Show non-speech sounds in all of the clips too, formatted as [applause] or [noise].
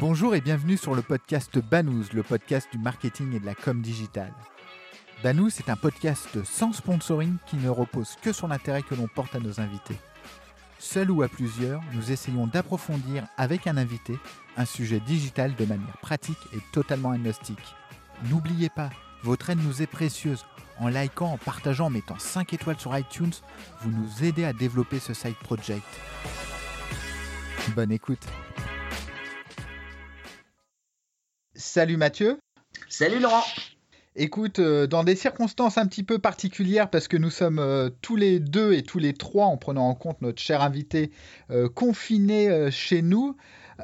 Bonjour et bienvenue sur le podcast Banous, le podcast du marketing et de la com digitale. Banous est un podcast sans sponsoring qui ne repose que sur l'intérêt que l'on porte à nos invités. Seul ou à plusieurs, nous essayons d'approfondir avec un invité un sujet digital de manière pratique et totalement agnostique. N'oubliez pas, votre aide nous est précieuse. En likant, en partageant, en mettant 5 étoiles sur iTunes, vous nous aidez à développer ce side project. Bonne écoute. Salut Mathieu. Salut Laurent. Écoute, euh, dans des circonstances un petit peu particulières, parce que nous sommes euh, tous les deux et tous les trois, en prenant en compte notre cher invité, euh, confinés chez nous,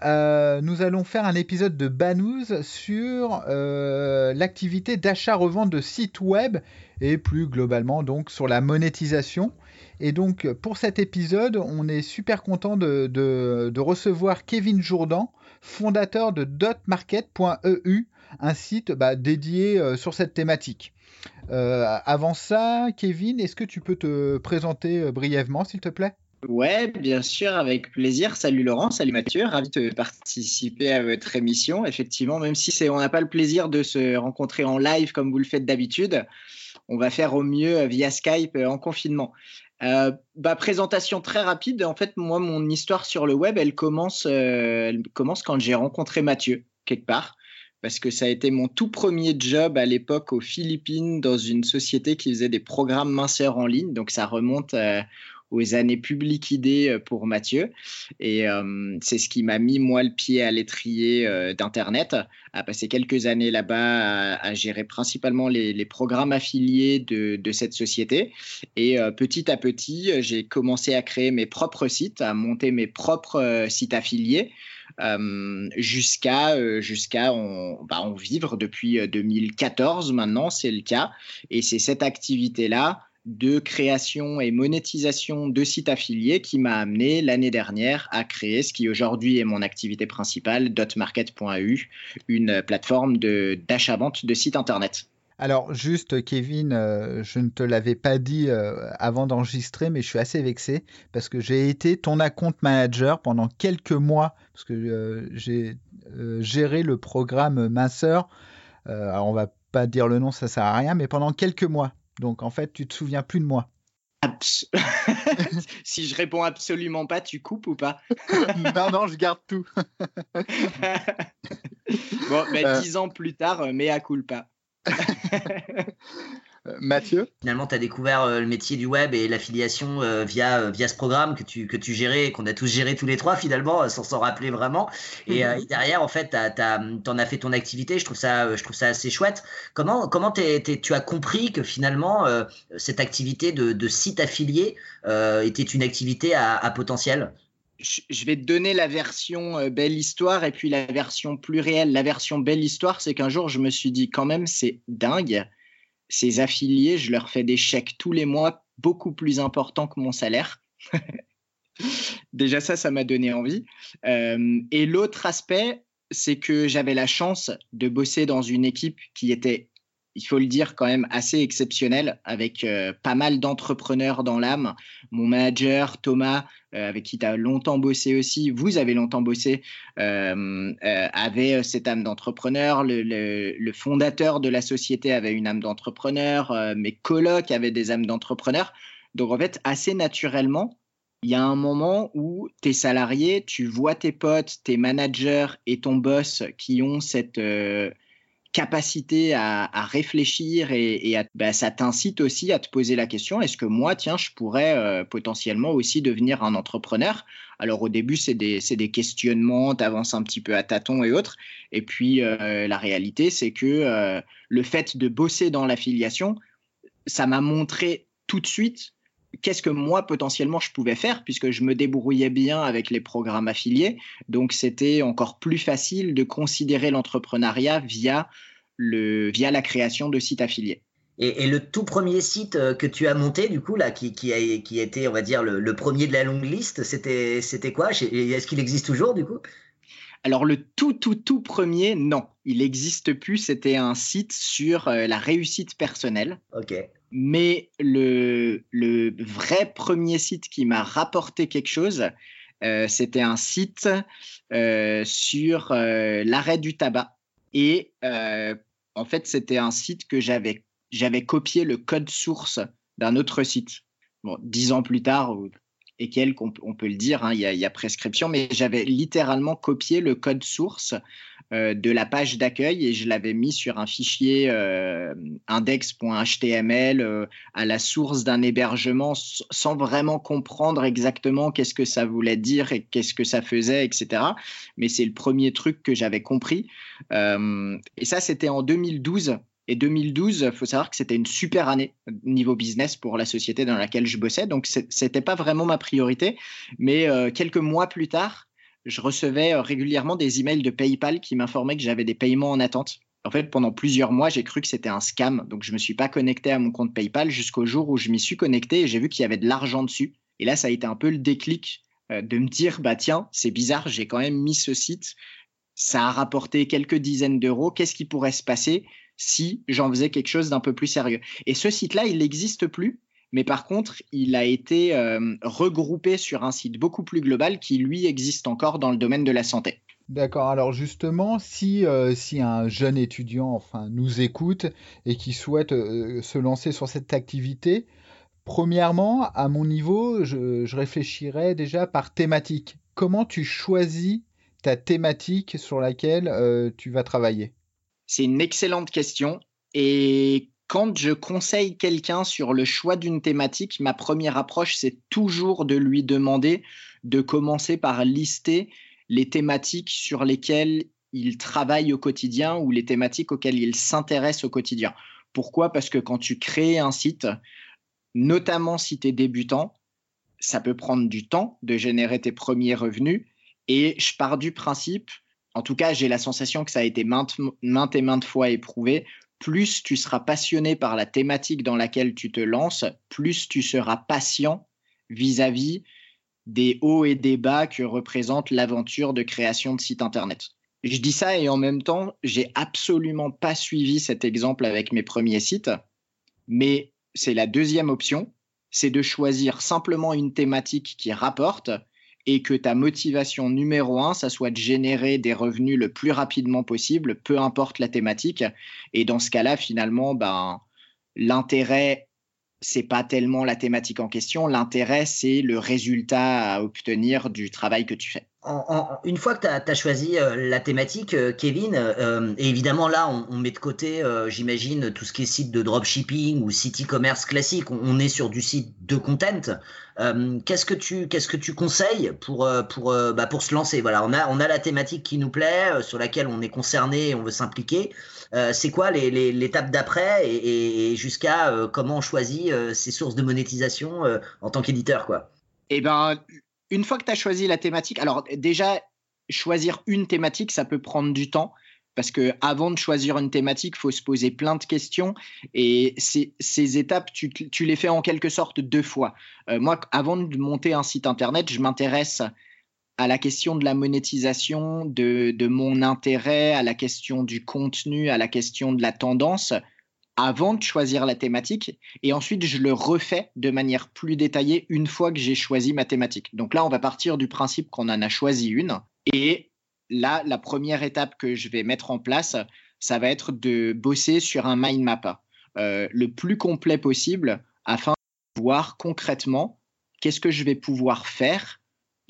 nous allons faire un épisode de Banous sur l'activité d'achat-revente de sites web et plus globalement donc sur la monétisation. Et donc pour cet épisode, on est super content de, recevoir Kevin Jourdan, fondateur de dotmarket.eu, un site bah, dédié euh, sur cette thématique. Euh, avant ça, Kevin, est-ce que tu peux te présenter euh, brièvement, s'il te plaît? Ouais, bien sûr, avec plaisir. Salut Laurent, salut Mathieu, ravi de participer à votre émission. Effectivement, même si on n'a pas le plaisir de se rencontrer en live comme vous le faites d'habitude, on va faire au mieux via Skype en confinement. Euh, bah, présentation très rapide. En fait, moi, mon histoire sur le web, elle commence, euh, commence quand j'ai rencontré Mathieu, quelque part, parce que ça a été mon tout premier job à l'époque aux Philippines dans une société qui faisait des programmes minceurs en ligne. Donc, ça remonte euh, aux années publiques idées euh, pour Mathieu. Et euh, c'est ce qui m'a mis, moi, le pied à l'étrier euh, d'Internet, à passer quelques années là-bas, à, gérer principalement les, programmes affiliés de, cette société. Et petit à petit, j'ai commencé à créer mes propres sites, à monter mes propres sites affiliés. jusqu'à jusqu'à bah, en vivre depuis 2014 maintenant c'est le cas et c'est cette activité là de création et monétisation de sites affiliés qui m'a amené l'année dernière à créer ce qui aujourd'hui est mon activité principale, dotmarket.eu, une plateforme d'achat-vente de, sites internet. Alors juste Kevin, euh, je ne te l'avais pas dit euh, avant d'enregistrer, mais je suis assez vexé parce que j'ai été ton account manager pendant quelques mois, parce que euh, j'ai géré le programme Minceur. alors on va pas dire le nom, ça sert à rien, mais pendant quelques mois. Donc en fait, tu te souviens plus de moi. [laughs] si je réponds absolument pas, tu coupes ou pas? [laughs] Non, non, je garde tout. [laughs] bon, mais euh. dix ans plus tard, euh, mais à culpa. Euh, Mathieu Finalement, tu as découvert euh, le métier du web et l'affiliation euh, via, via ce programme que tu, que tu gérais, qu'on a tous géré tous les trois finalement, sans s'en rappeler vraiment. Et, mhm. derrière, en fait, tu en as fait ton activité. Je trouve ça, je trouve ça assez chouette. Comment, comment tu as compris que finalement, cette activité de, site affilié était une activité à, potentiel? Je vais te donner la version belle histoire et puis la version plus réelle. La version belle histoire, c'est qu'un jour, je me suis dit quand même, c'est dingue ces affiliés, je leur fais des chèques tous les mois beaucoup plus importants que mon salaire. [laughs] Déjà ça, ça m'a donné envie. Euh, et l'autre aspect, c'est que j'avais la chance de bosser dans une équipe qui était il faut le dire, quand même assez exceptionnel, avec euh, pas mal d'entrepreneurs dans l'âme. Mon manager, Thomas, euh, avec qui tu as longtemps bossé aussi, vous avez longtemps bossé, euh, avait cette âme d'entrepreneur. Le, fondateur de la société avait une âme d'entrepreneur. mes colocs avaient des âmes d'entrepreneur. Donc, en fait, assez naturellement, il y a un moment où tes salariés, tu vois tes potes, tes managers et ton boss qui ont cette capacité à, réfléchir et, bah, ça t'incite aussi à te poser la question est-ce que moi, tiens, je pourrais euh, potentiellement aussi devenir un entrepreneur? Alors au début, c'est des, des, questionnements, tu avances un petit peu à tâtons et autres. Et puis euh, la réalité, c'est que euh, le fait de bosser dans l'affiliation, ça m'a montré tout de suite qu'est-ce que moi potentiellement je pouvais faire puisque je me débrouillais bien avec les programmes affiliés. Donc c'était encore plus facile de considérer l'entrepreneuriat via, le, via la création de sites affiliés. Et, le tout premier site euh, que tu as monté, du coup, là, qui, qui, a, qui était, on va dire, le, premier de la longue liste, c'était, c'était quoi? Est-ce qu'il existe toujours, du coup? Alors le tout tout tout premier, non, il n'existe plus. C'était un site sur euh, la réussite personnelle. Ok. Mais le, vrai premier site qui m'a rapporté quelque chose, C'était un site sur l'arrêt du tabac. Et en fait, c'était un site que j'avais j'avais copié le code source d'un autre site. Bon, dix ans plus tard, et quelques, on, peut le dire, hein, il, y a, prescription, mais j'avais littéralement copié le code source euh, de la page d'accueil et je l'avais mis sur un fichier euh, index.html euh, à la source d'un hébergement sans vraiment comprendre exactement qu'est-ce que ça voulait dire et qu'est-ce que ça faisait, etc. Mais c'est le premier truc que j'avais compris. et ça, c'était en 2012. Et 2012, il faut savoir que c'était une super année niveau business pour la société dans laquelle je bossais. Donc, ce n'était pas vraiment ma priorité. Mais euh, quelques mois plus tard, je recevais euh, régulièrement des emails de PayPal qui m'informaient que j'avais des paiements en attente. En fait, pendant plusieurs mois, j'ai cru que c'était un scam. Donc, je ne me suis pas connecté à mon compte PayPal jusqu'au jour où je m'y suis connecté et j'ai vu qu'il y avait de l'argent dessus. Et là, ça a été un peu le déclic euh, de me dire, bah tiens, c'est bizarre, j'ai quand même mis ce site. Ça a rapporté quelques dizaines d'euros. Qu'est-ce qui pourrait se passer? Si j'en faisais quelque chose d'un peu plus sérieux. Et ce site-là, il n'existe plus, mais par contre, il a été euh, regroupé sur un site beaucoup plus global qui, lui, existe encore dans le domaine de la santé. D'accord. Alors justement, si, euh, un jeune étudiant enfin, nous écoute et qui souhaite euh, se lancer sur cette activité, premièrement, à mon niveau, je réfléchirais déjà par thématique. Comment tu choisis ta thématique sur laquelle tu vas travailler? C'est une excellente question. Et quand je conseille quelqu'un sur le choix d'une thématique, ma première approche, c'est toujours de lui demander de commencer par lister les thématiques sur lesquelles il travaille au quotidien ou les thématiques auxquelles il s'intéresse au quotidien. Pourquoi? Parce que quand tu crées un site, notamment si tu es débutant, ça peut prendre du temps de générer tes premiers revenus. Et je pars du principe en tout cas, j'ai la sensation que ça a été maintes, et maintes fois éprouvé. Plus tu seras passionné par la thématique dans laquelle tu te lances, plus tu seras patient vis-à-vis des hauts et des bas que représente l'aventure de création de site internet. Je dis ça et en même temps, j'ai absolument pas suivi cet exemple avec mes premiers sites, mais c'est la deuxième option, c'est de choisir simplement une thématique qui rapporte et que ta motivation numéro un, ça soit de générer des revenus le plus rapidement possible, peu importe la thématique. Et dans ce cas-là, finalement, ben, l'intérêt, c'est pas tellement la thématique en question. L'intérêt, c'est le résultat à obtenir du travail que tu fais une fois que tu as, choisi euh, la thématique, euh, Kevin, euh, et évidemment là, on, met de côté, j'imagine, tout ce qui est site de dropshipping ou site e-commerce classique, on, est sur du site de content. qu'est-ce que tu qu'est-ce que tu conseilles pour pour bah, pour se lancer? Voilà, on a on a la thématique qui nous plaît, sur laquelle on est concerné, et on veut s'impliquer. c'est quoi l'étape d'après et, et jusqu'à comment on choisit ses sources de monétisation en tant qu'éditeur, quoi? Eh ben, une fois que tu as choisi la thématique, alors déjà, choisir une thématique, ça peut prendre du temps. Parce que avant de choisir une thématique, il faut se poser plein de questions. Et ces, étapes, tu, les fais en quelque sorte deux fois. Euh, moi, avant de monter un site internet, je m'intéresse à la question de la monétisation, de, mon intérêt, à la question du contenu, à la question de la tendance avant de choisir la thématique et ensuite je le refais de manière plus détaillée une fois que j'ai choisi ma thématique. Donc là, on va partir du principe qu'on en a choisi une et là, la première étape que je vais mettre en place, ça va être de bosser sur un mind map euh, le plus complet possible afin de voir concrètement qu'est-ce que je vais pouvoir faire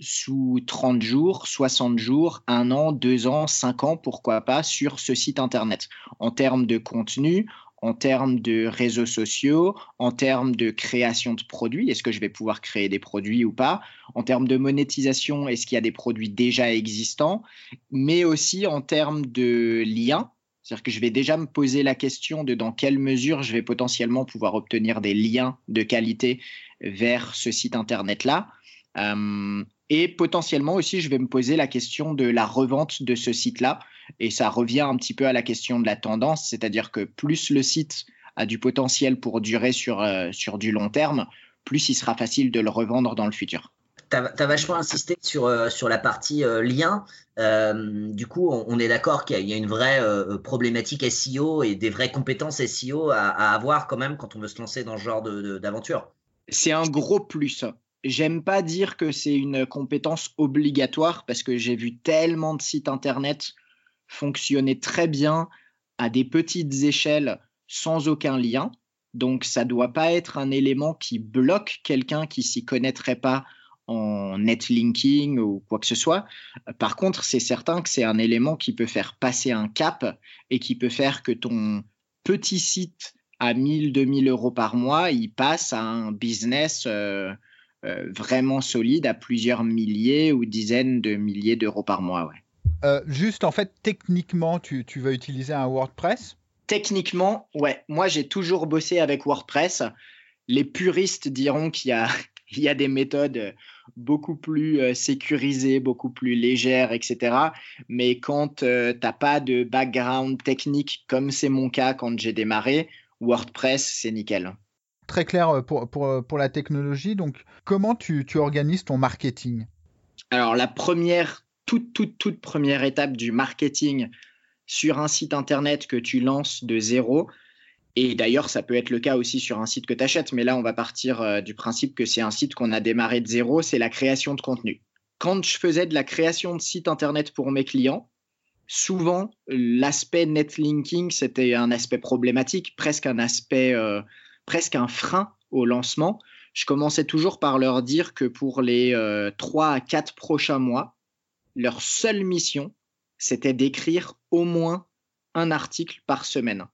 sous 30 jours, 60 jours, un an, deux ans, cinq ans, pourquoi pas, sur ce site Internet. En termes de contenu, en termes de réseaux sociaux, en termes de création de produits, est-ce que je vais pouvoir créer des produits ou pas, en termes de monétisation, est-ce qu'il y a des produits déjà existants, mais aussi en termes de liens. C'est-à-dire que je vais déjà me poser la question de dans quelle mesure je vais potentiellement pouvoir obtenir des liens de qualité vers ce site Internet-là. Euh, et potentiellement aussi, je vais me poser la question de la revente de ce site-là. Et ça revient un petit peu à la question de la tendance, c'est-à-dire que plus le site a du potentiel pour durer sur, euh, sur du long terme, plus il sera facile de le revendre dans le futur. Tu as, vachement insisté sur, euh, sur la partie euh, lien. du coup, on, est d'accord qu'il y, a une vraie problématique SEO et des vraies compétences SEO à, avoir quand même quand on veut se lancer dans ce genre d'aventure. C'est un gros plus. J'aime pas dire que c'est une compétence obligatoire parce que j'ai vu tellement de sites internet fonctionner très bien à des petites échelles sans aucun lien. Donc ça doit pas être un élément qui bloque quelqu'un qui s'y connaîtrait pas en netlinking ou quoi que ce soit. Par contre, c'est certain que c'est un élément qui peut faire passer un cap et qui peut faire que ton petit site à 1000, 2000 euros par mois, il passe à un business euh, vraiment solide à plusieurs milliers ou dizaines de milliers d'euros par mois. Ouais. Euh, juste en fait, techniquement, tu, tu vas utiliser un WordPress? Techniquement, ouais. Moi, j'ai toujours bossé avec WordPress. Les puristes diront qu'il y a, [laughs] il y a des méthodes beaucoup plus euh, sécurisées, beaucoup plus légères, etc. Mais quand euh, tu n'as pas de background technique, comme c'est mon cas quand j'ai démarré, WordPress, c'est nickel. Très clair euh, pour, pour, pour, la technologie. Donc, comment tu, tu organises ton marketing? Alors, la première, toute, toute, toute première étape du marketing sur un site internet que tu lances de zéro, et d'ailleurs, ça peut être le cas aussi sur un site que tu achètes, mais là, on va partir euh, du principe que c'est un site qu'on a démarré de zéro, c'est la création de contenu. Quand je faisais de la création de sites Internet pour mes clients, souvent, l'aspect netlinking, c'était un aspect problématique, presque un aspect, euh, presque un frein au lancement. Je commençais toujours par leur dire que pour les euh, trois à quatre prochains mois, leur seule mission, c'était d'écrire au moins un article par semaine.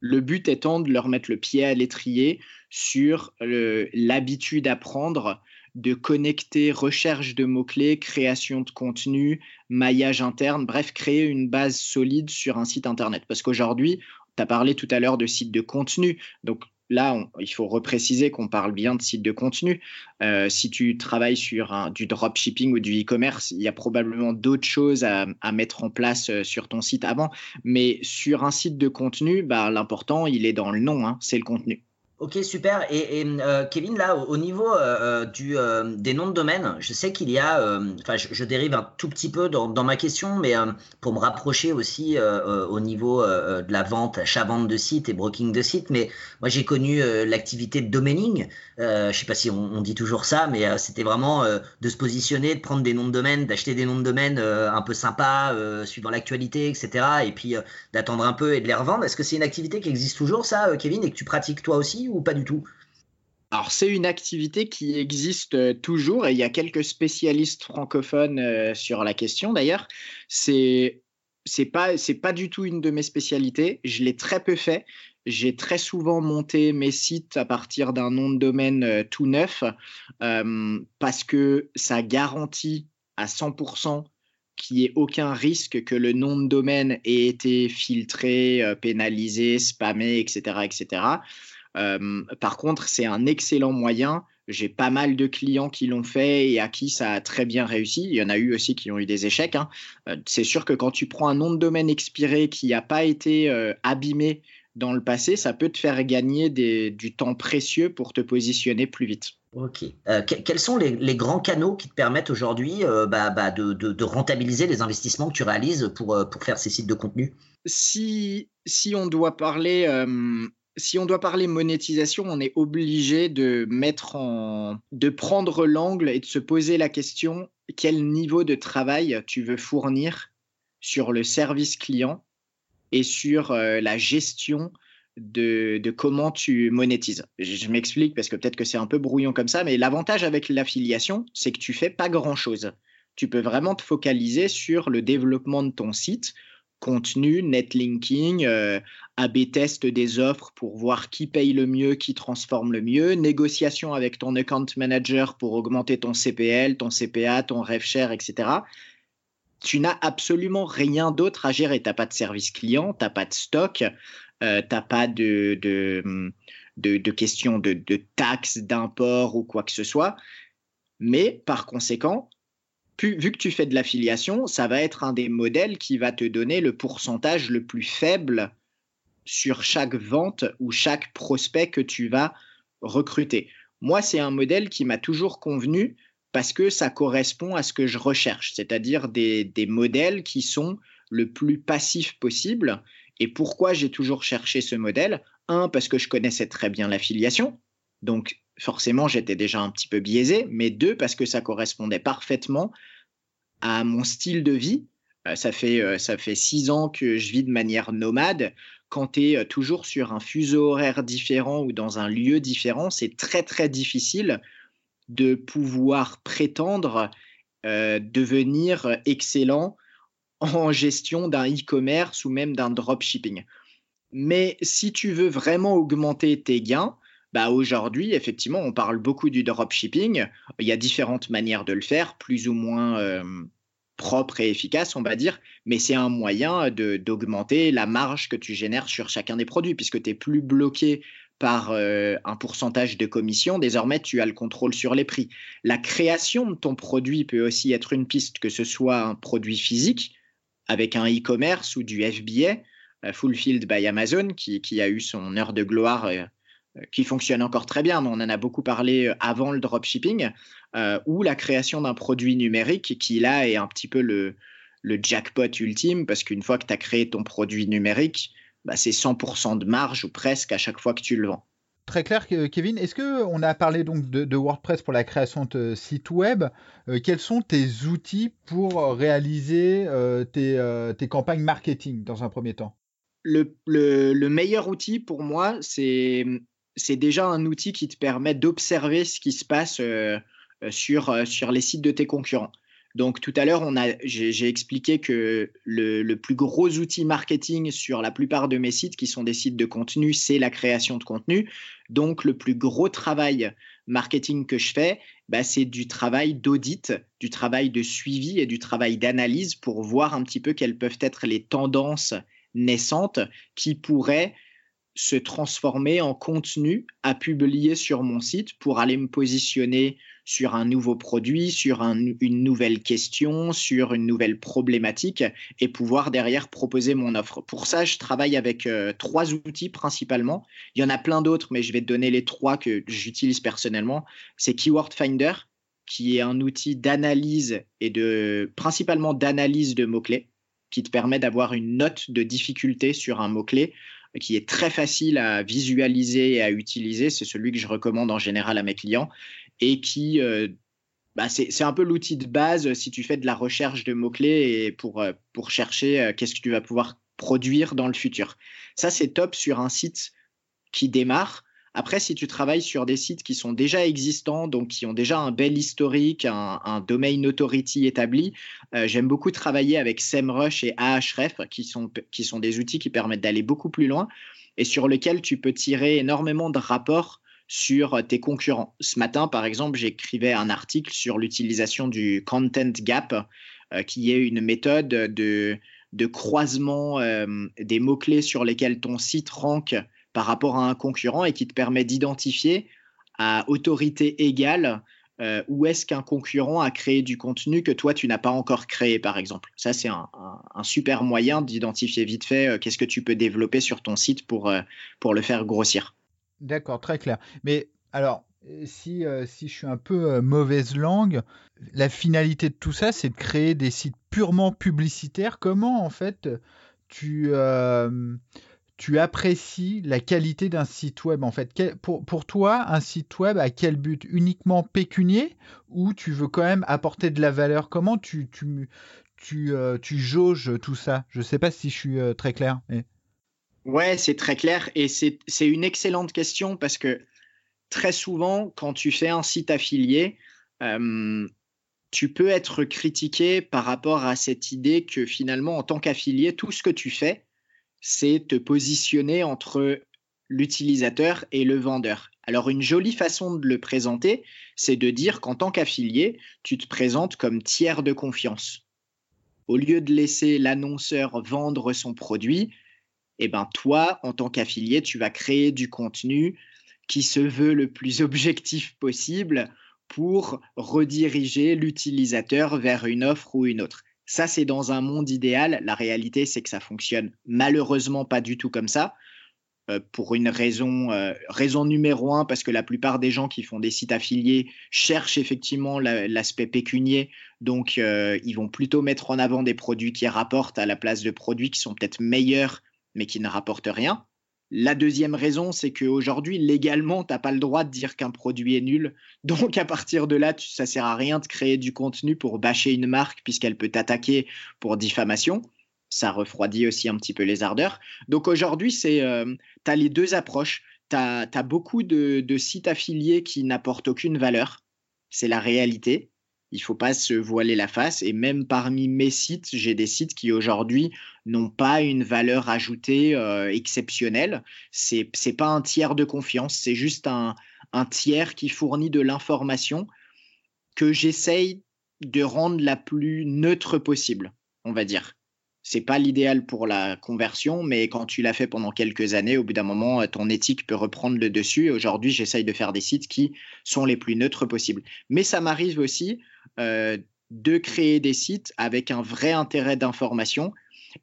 Le but étant de leur mettre le pied à l'étrier sur l'habitude à prendre de connecter recherche de mots-clés, création de contenu, maillage interne, bref, créer une base solide sur un site Internet. Parce qu'aujourd'hui, tu as parlé tout à l'heure de sites de contenu. Donc, là, il faut repréciser qu'on parle bien de sites de contenu. Euh, si tu travailles sur du dropshipping ou du e-commerce, il y a probablement d'autres choses à, mettre en place euh, sur ton site avant. Mais sur un site de contenu, bah, l'important, il est dans le nom, hein, c'est le contenu. Ok, super. Et, euh, Kevin, là, au, niveau euh, euh, des noms de domaine, je sais qu'il y a, enfin, je, dérive un tout petit peu dans, ma question, mais pour me rapprocher aussi au niveau de la vente, achat-vente de sites et broking de sites, mais moi j'ai connu l'activité de domaining. je sais pas si on, dit toujours ça, mais c'était vraiment de se positionner, de prendre des noms de domaine, d'acheter des noms de domaine un peu sympas, suivant l'actualité, etc. Et puis d'attendre un peu et de les revendre. Est-ce que c'est une activité qui existe toujours, ça, Kevin, et que tu pratiques toi aussi ou pas du tout? Alors, c'est une activité qui existe euh, toujours et il y a quelques spécialistes francophones euh, sur la question d'ailleurs. C'est c'est pas c'est pas du tout une de mes spécialités. Je l'ai très peu fait. J'ai très souvent monté mes sites à partir d'un nom de domaine euh, tout neuf parce que ça garantit à 100% qu'il n'y ait aucun risque que le nom de domaine ait été filtré, pénalisé, spammé, etc., etc. Euh, par contre, c'est un excellent moyen. J'ai pas mal de clients qui l'ont fait et à qui ça a très bien réussi. Il y en a eu aussi qui ont eu des échecs. Hein. Euh, c'est sûr que quand tu prends un nom de domaine expiré qui n'a pas été euh, abîmé dans le passé, ça peut te faire gagner du temps précieux pour te positionner plus vite. Ok. quels sont les, grands canaux qui te permettent aujourd'hui bah, bah, de, rentabiliser les investissements que tu réalises pour, pour faire ces sites de contenu? Si, si on doit parler si on doit parler monétisation, on est obligé de mettre en, de prendre l'angle et de se poser la question quel niveau de travail tu veux fournir sur le service client et sur euh, la gestion de, comment tu monétises. Je, m'explique parce que peut-être que c'est un peu brouillon comme ça, mais l'avantage avec l'affiliation, c'est que tu fais pas grand-chose. Tu peux vraiment te focaliser sur le développement de ton site contenu, netlinking, euh, AB test des offres pour voir qui paye le mieux, qui transforme le mieux, négociation avec ton account manager pour augmenter ton CPL, ton CPA, ton RevShare, etc. Tu n'as absolument rien d'autre à gérer. Tu n'as pas de service client, tu n'as pas de stock, euh, tu n'as pas de, de, questions de, de taxes, d'import ou quoi que ce soit. Mais par conséquent, vu que tu fais de l'affiliation, ça va être un des modèles qui va te donner le pourcentage le plus faible sur chaque vente ou chaque prospect que tu vas recruter. Moi, c'est un modèle qui m'a toujours convenu parce que ça correspond à ce que je recherche, c'est-à-dire des, des, modèles qui sont le plus passifs possible. Et pourquoi j'ai toujours cherché ce modèle? Un, parce que je connaissais très bien l'affiliation. Donc, forcément, j'étais déjà un petit peu biaisé, mais deux, parce que ça correspondait parfaitement à mon style de vie. Euh, ça, fait, euh, ça fait six ans que je vis de manière nomade. Quand tu es toujours sur un fuseau horaire différent ou dans un lieu différent, c'est très, très difficile de pouvoir prétendre devenir excellent en gestion d'un e-commerce ou même d'un dropshipping. Mais si tu veux vraiment augmenter tes gains, bah aujourd'hui, effectivement, on parle beaucoup du dropshipping. Il y a différentes manières de le faire, plus ou moins euh, propres et efficaces, on va dire, mais c'est un moyen d'augmenter la marge que tu génères sur chacun des produits, puisque tu es plus bloqué par euh, un pourcentage de commission, désormais tu as le contrôle sur les prix. La création de ton produit peut aussi être une piste, que ce soit un produit physique avec un e-commerce ou du FBA, euh, Fulfilled by Amazon, qui, a eu son heure de gloire, euh, euh, qui fonctionne encore très bien, mais on en a beaucoup parlé avant le dropshipping, ou la création d'un produit numérique qui là est un petit peu le, jackpot ultime, parce qu'une fois que tu as créé ton produit numérique, bah, c'est 100% de marge ou presque à chaque fois que tu le vends. Très clair, Kevin. Est-ce que on a parlé donc de, WordPress pour la création de sites web Quels sont tes outils pour réaliser tes, campagnes marketing dans un premier temps? Le, meilleur outil pour moi, c'est déjà un outil qui te permet d'observer ce qui se passe euh, euh, sur, euh, sur les sites de tes concurrents. Donc tout à l'heure, j'ai expliqué que le, le, plus gros outil marketing sur la plupart de mes sites, qui sont des sites de contenu, c'est la création de contenu. Donc le plus gros travail marketing que je fais, bah, c'est du travail d'audit, du travail de suivi et du travail d'analyse pour voir un petit peu quelles peuvent être les tendances naissante qui pourrait se transformer en contenu à publier sur mon site pour aller me positionner sur un nouveau produit, sur une nouvelle question, sur une nouvelle problématique et pouvoir derrière proposer mon offre. Pour ça, je travaille avec euh, trois outils principalement. Il y en a plein d'autres, mais je vais te donner les trois que j'utilise personnellement. C'est Keyword Finder, qui est un outil d'analyse et de principalement d'analyse de mots-clés qui te permet d'avoir une note de difficulté sur un mot-clé qui est très facile à visualiser et à utiliser. C'est celui que je recommande en général à mes clients et qui, euh, bah c'est un peu l'outil de base si tu fais de la recherche de mots-clés et pour, euh, pour chercher euh, qu'est-ce que tu vas pouvoir produire dans le futur. Ça, c'est top sur un site qui démarre après, si tu travailles sur des sites qui sont déjà existants, donc qui ont déjà un bel historique, un, domain authority établi, euh, j'aime beaucoup travailler avec SEMrush et Ahref, qui sont, qui sont des outils qui permettent d'aller beaucoup plus loin et sur lesquels tu peux tirer énormément de rapports sur tes concurrents. Ce matin, par exemple, j'écrivais un article sur l'utilisation du Content Gap, euh, qui est une méthode de, de croisement euh, des mots-clés sur lesquels ton site rank par rapport à un concurrent et qui te permet d'identifier à autorité égale euh, où est-ce qu'un concurrent a créé du contenu que toi, tu n'as pas encore créé, par exemple. Ça, c'est un, super moyen d'identifier vite fait euh, qu'est-ce que tu peux développer sur ton site pour, euh, pour le faire grossir. D'accord, très clair. Mais alors, si, si je suis un peu mauvaise langue, la finalité de tout ça, c'est de créer des sites purement publicitaires. Comment, en fait, tu tu apprécies la qualité d'un site web en fait? Pour, pour, toi, un site web à quel but? Uniquement pécunier ou tu veux quand même apporter de la valeur? Comment tu, tu, tu, euh, tu jauges tout ça? Je ne sais pas si je suis euh, très clair. Mais... Ouais, c'est très clair et c'est une excellente question parce que très souvent, quand tu fais un site affilié, euh, tu peux être critiqué par rapport à cette idée que finalement, en tant qu'affilié, tout ce que tu fais, c'est te positionner entre l'utilisateur et le vendeur. Alors une jolie façon de le présenter, c'est de dire qu'en tant qu'affilié, tu te présentes comme tiers de confiance. Au lieu de laisser l'annonceur vendre son produit, eh ben toi, en tant qu'affilié, tu vas créer du contenu qui se veut le plus objectif possible pour rediriger l'utilisateur vers une offre ou une autre. Ça, c'est dans un monde idéal. La réalité, c'est que ça fonctionne malheureusement pas du tout comme ça. Euh, pour une raison, euh, raison numéro un, parce que la plupart des gens qui font des sites affiliés cherchent effectivement l'aspect pécunier, donc euh, ils vont plutôt mettre en avant des produits qui rapportent à la place de produits qui sont peut-être meilleurs, mais qui ne rapportent rien. La deuxième raison, c'est qu'aujourd'hui, légalement, tu n'as pas le droit de dire qu'un produit est nul. [laughs] Donc, à partir de là, tu, ça sert à rien de créer du contenu pour bâcher une marque puisqu'elle peut t'attaquer pour diffamation. Ça refroidit aussi un petit peu les ardeurs. Donc, aujourd'hui, c'est, euh, tu as les deux approches. Tu as, beaucoup de, de sites affiliés qui n'apportent aucune valeur. C'est la réalité. Il faut pas se voiler la face. Et même parmi mes sites, j'ai des sites qui aujourd'hui n'ont pas une valeur ajoutée euh, exceptionnelle. C'est n'est pas un tiers de confiance, c'est juste un, un tiers qui fournit de l'information que j'essaye de rendre la plus neutre possible, on va dire. C'est pas l'idéal pour la conversion, mais quand tu l'as fait pendant quelques années, au bout d'un moment, ton éthique peut reprendre le dessus. Aujourd'hui, j'essaye de faire des sites qui sont les plus neutres possibles. Mais ça m'arrive aussi euh, de créer des sites avec un vrai intérêt d'information.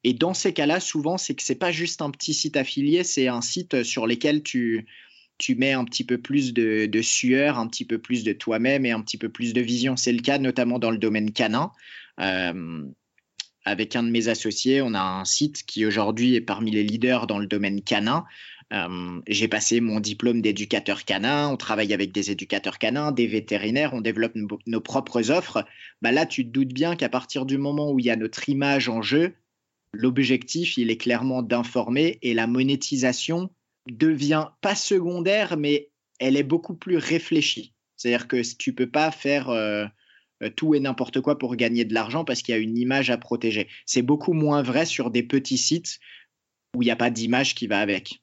Et dans ces cas-là, souvent, c'est que c'est pas juste un petit site affilié, c'est un site sur lequel tu, tu mets un petit peu plus de, sueur, un petit peu plus de toi-même et un petit peu plus de vision. C'est le cas notamment dans le domaine canin. Euh, avec un de mes associés, on a un site qui aujourd'hui est parmi les leaders dans le domaine canin. Euh, j'ai passé mon diplôme d'éducateur canin, on travaille avec des éducateurs canins, des vétérinaires, on développe nos, propres offres. Bah là, tu te doutes bien qu'à partir du moment où il y a notre image en jeu, l'objectif, il est clairement d'informer et la monétisation devient pas secondaire, mais elle est beaucoup plus réfléchie. C'est-à-dire que tu peux pas faire euh, tout et n'importe quoi pour gagner de l'argent parce qu'il y a une image à protéger. C'est beaucoup moins vrai sur des petits sites où il n'y a pas d'image qui va avec.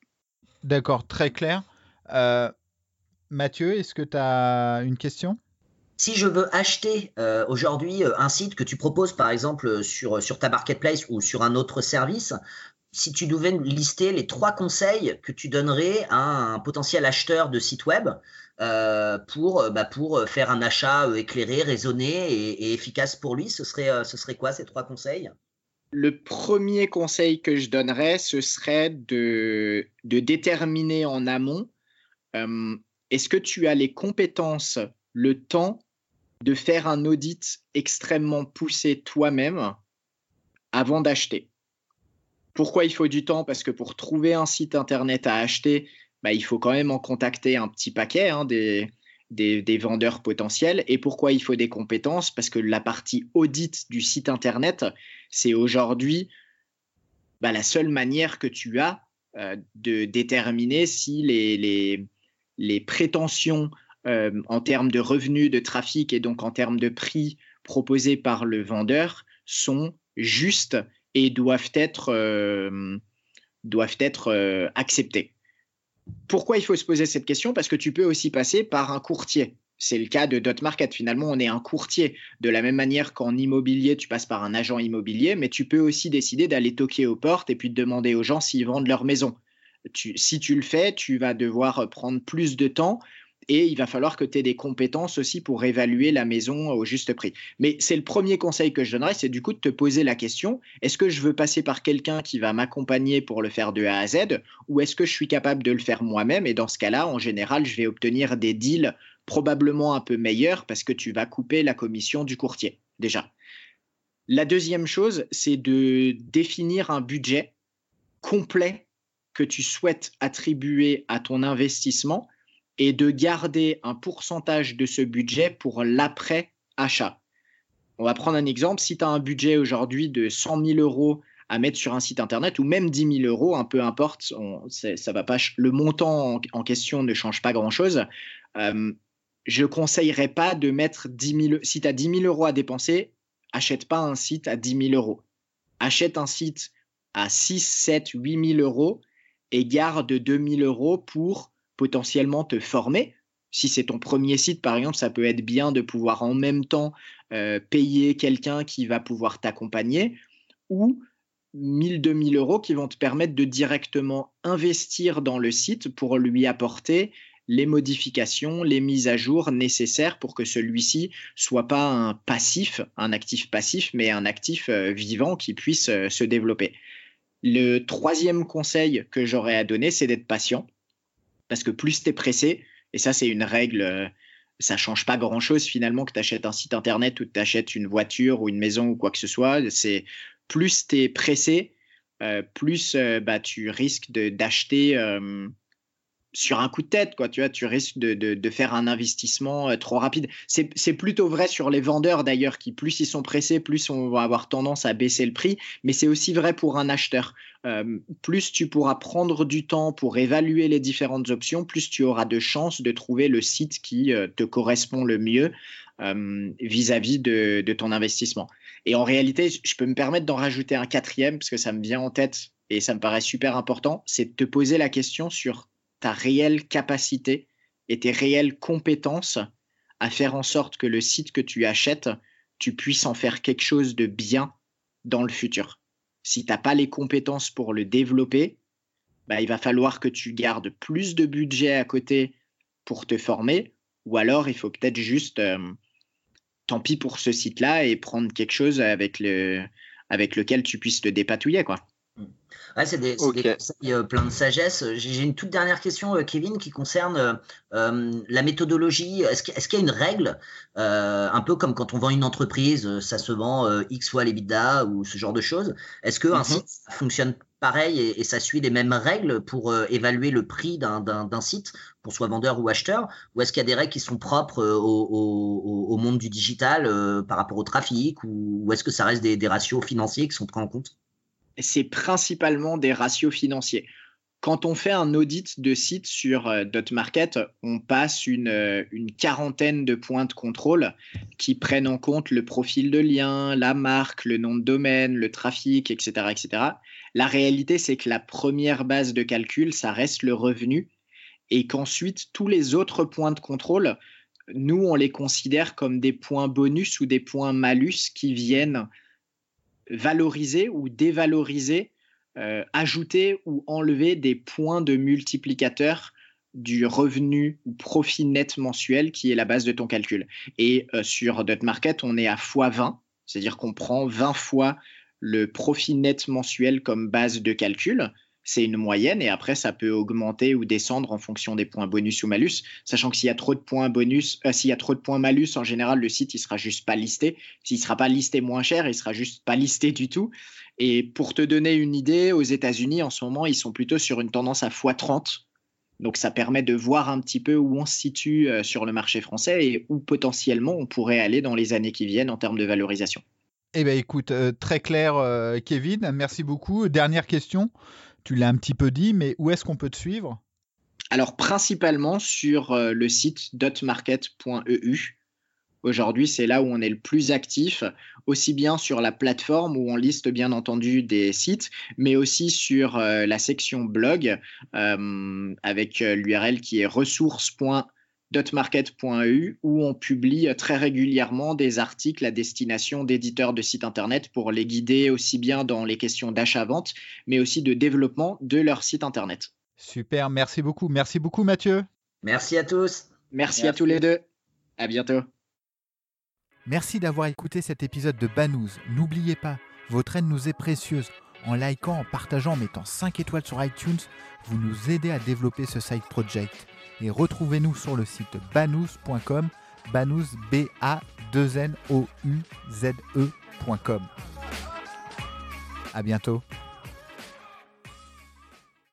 D'accord, très clair. Euh, Mathieu, est-ce que tu as une question? Si je veux acheter euh, aujourd'hui euh, un site que tu proposes par exemple sur, sur ta marketplace ou sur un autre service, si tu devais lister les trois conseils que tu donnerais à un potentiel acheteur de site web pour, bah, pour faire un achat éclairé, raisonné et, efficace pour lui, ce serait, quoi ces trois conseils? Le premier conseil que je donnerais, ce serait de, déterminer en amont euh, est-ce que tu as les compétences, le temps de faire un audit extrêmement poussé toi-même avant d'acheter? Pourquoi il faut du temps? Parce que pour trouver un site internet à acheter, bah, il faut quand même en contacter un petit paquet, hein, des, vendeurs potentiels. Et pourquoi il faut des compétences? Parce que la partie audit du site Internet, c'est aujourd'hui bah, la seule manière que tu as euh, de déterminer si les, les, prétentions euh, en termes de revenus, de trafic et donc en termes de prix proposés par le vendeur sont justes et doivent être, euh, doivent être acceptées. Pourquoi il faut se poser cette question? Parce que tu peux aussi passer par un courtier. C'est le cas de Dot Market. Finalement, on est un courtier. De la même manière qu'en immobilier, tu passes par un agent immobilier, mais tu peux aussi décider d'aller toquer aux portes et puis de demander aux gens s'ils vendent leur maison. si tu le fais, tu vas devoir prendre plus de temps et il va falloir que tu aies des compétences aussi pour évaluer la maison au juste prix. Mais c'est le premier conseil que je donnerais, c'est du coup de te poser la question, est-ce que je veux passer par quelqu'un qui va m'accompagner pour le faire de A à Z ou est-ce que je suis capable de le faire moi-même? Et dans ce cas-là, en général, je vais obtenir des deals probablement un peu meilleurs parce que tu vas couper la commission du courtier déjà. La deuxième chose, c'est de définir un budget complet que tu souhaites attribuer à ton investissement et de garder un pourcentage de ce budget pour l'après-achat. On va prendre un exemple. Si tu as un budget aujourd'hui de 100 000 euros à mettre sur un site internet ou même 10 000 euros, un peu importe, ça va pas, le montant en, question ne change pas grand-chose. Euh, je ne conseillerais pas de mettre 10 000 Si tu as 10 000 euros à dépenser, achète pas un site à 10 000 euros. Achète un site à 6, 7, 8 000 euros et garde 2 000 euros pour potentiellement te former. Si c'est ton premier site, par exemple, ça peut être bien de pouvoir en même temps euh, payer quelqu'un qui va pouvoir t'accompagner ou 1000, 2000 euros qui vont te permettre de directement investir dans le site pour lui apporter les modifications, les mises à jour nécessaires pour que celui-ci soit pas un passif, un actif passif, mais un actif euh, vivant qui puisse euh, se développer. Le troisième conseil que j'aurais à donner, c'est d'être patient parce que plus tu es pressé, et ça c'est une règle, euh, ça change pas grand-chose finalement que tu achètes un site internet ou que tu achètes une voiture ou une maison ou quoi que ce soit, c'est plus tu es pressé, plus bah, tu risques d'acheter sur un coup de tête, quoi. Tu vois, tu risques de, faire un investissement euh, trop rapide. C'est plutôt vrai sur les vendeurs d'ailleurs, qui plus ils sont pressés, plus on va avoir tendance à baisser le prix. Mais c'est aussi vrai pour un acheteur. Euh, plus tu pourras prendre du temps pour évaluer les différentes options, plus tu auras de chances de trouver le site qui euh, te correspond le mieux vis-à-vis de, de ton investissement. Et en réalité, je peux me permettre d'en rajouter un quatrième parce que ça me vient en tête et ça me paraît super important, c'est de te poser la question sur ta réelle capacité et tes réelles compétences à faire en sorte que le site que tu achètes, tu puisses en faire quelque chose de bien dans le futur. Si tu n'as pas les compétences pour le développer, bah, il va falloir que tu gardes plus de budget à côté pour te former, ou alors il faut peut-être juste, euh, tant pis pour ce site-là, et prendre quelque chose avec, le, avec lequel tu puisses te dépatouiller. Ouais, c'est des, conseils euh, plein de sagesse. J'ai une toute dernière question, euh, Kevin, qui concerne euh, la méthodologie. Est-ce qu'il y a une règle, un peu comme quand on vend une entreprise, ça se vend X fois les bidas ou ce genre de choses Est-ce qu'un un mhm. site fonctionne pareil et, ça suit les mêmes règles pour évaluer le prix d'un site, qu'on soit vendeur ou acheteur? Ou est-ce qu'il y a des règles qui sont propres au, monde du digital par rapport au trafic Ou, est-ce que ça reste des, des ratios financiers qui sont pris en compte? C'est principalement des ratios financiers. Quand on fait un audit de site sur euh, DotMarket, on passe euh, une, quarantaine de points de contrôle qui prennent en compte le profil de lien, la marque, le nom de domaine, le trafic, etc. etc. La réalité, c'est que la première base de calcul, ça reste le revenu et qu'ensuite, tous les autres points de contrôle, nous, on les considère comme des points bonus ou des points malus qui viennent valoriser ou dévaloriser, euh, ajouter ou enlever des points de multiplicateur du revenu ou profit net mensuel qui est la base de ton calcul. Et euh, sur Dot Market, on est à x20, c'est-à-dire qu'on prend 20 fois le profit net mensuel comme base de calcul c'est une moyenne et après ça peut augmenter ou descendre en fonction des points bonus ou malus, sachant que s'il y a trop de points bonus, euh, s'il y a trop de points malus, en général le site il sera juste pas listé. S'il sera pas listé moins cher, il sera juste pas listé du tout. Et pour te donner une idée, aux États-Unis en ce moment ils sont plutôt sur une tendance à x30. Donc ça permet de voir un petit peu où on se situe euh, sur le marché français et où potentiellement on pourrait aller dans les années qui viennent en termes de valorisation. Eh bien écoute, euh, très clair Kevin, merci beaucoup. Dernière question. Tu l'as un petit peu dit, mais où est-ce qu'on peut te suivre? Alors, principalement sur euh, le site dotmarket.eu. Aujourd'hui, c'est là où on est le plus actif, aussi bien sur la plateforme où on liste bien entendu des sites, mais aussi sur euh, la section blog euh, avec l'URL qui est ressources.eu dotmarket.eu où on publie très régulièrement des articles à destination d'éditeurs de sites internet pour les guider aussi bien dans les questions d'achat-vente, mais aussi de développement de leur site internet. Super, merci beaucoup. Merci beaucoup Mathieu. Merci à tous. Merci, à tous les deux. À bientôt. Merci d'avoir écouté cet épisode de Banous. N'oubliez pas, votre aide nous est précieuse. En likant, en partageant, en mettant 5 étoiles sur iTunes, vous nous aidez à développer ce side project et retrouvez-nous sur le site banous.com, banous b a 2 n o u z e.com. À bientôt.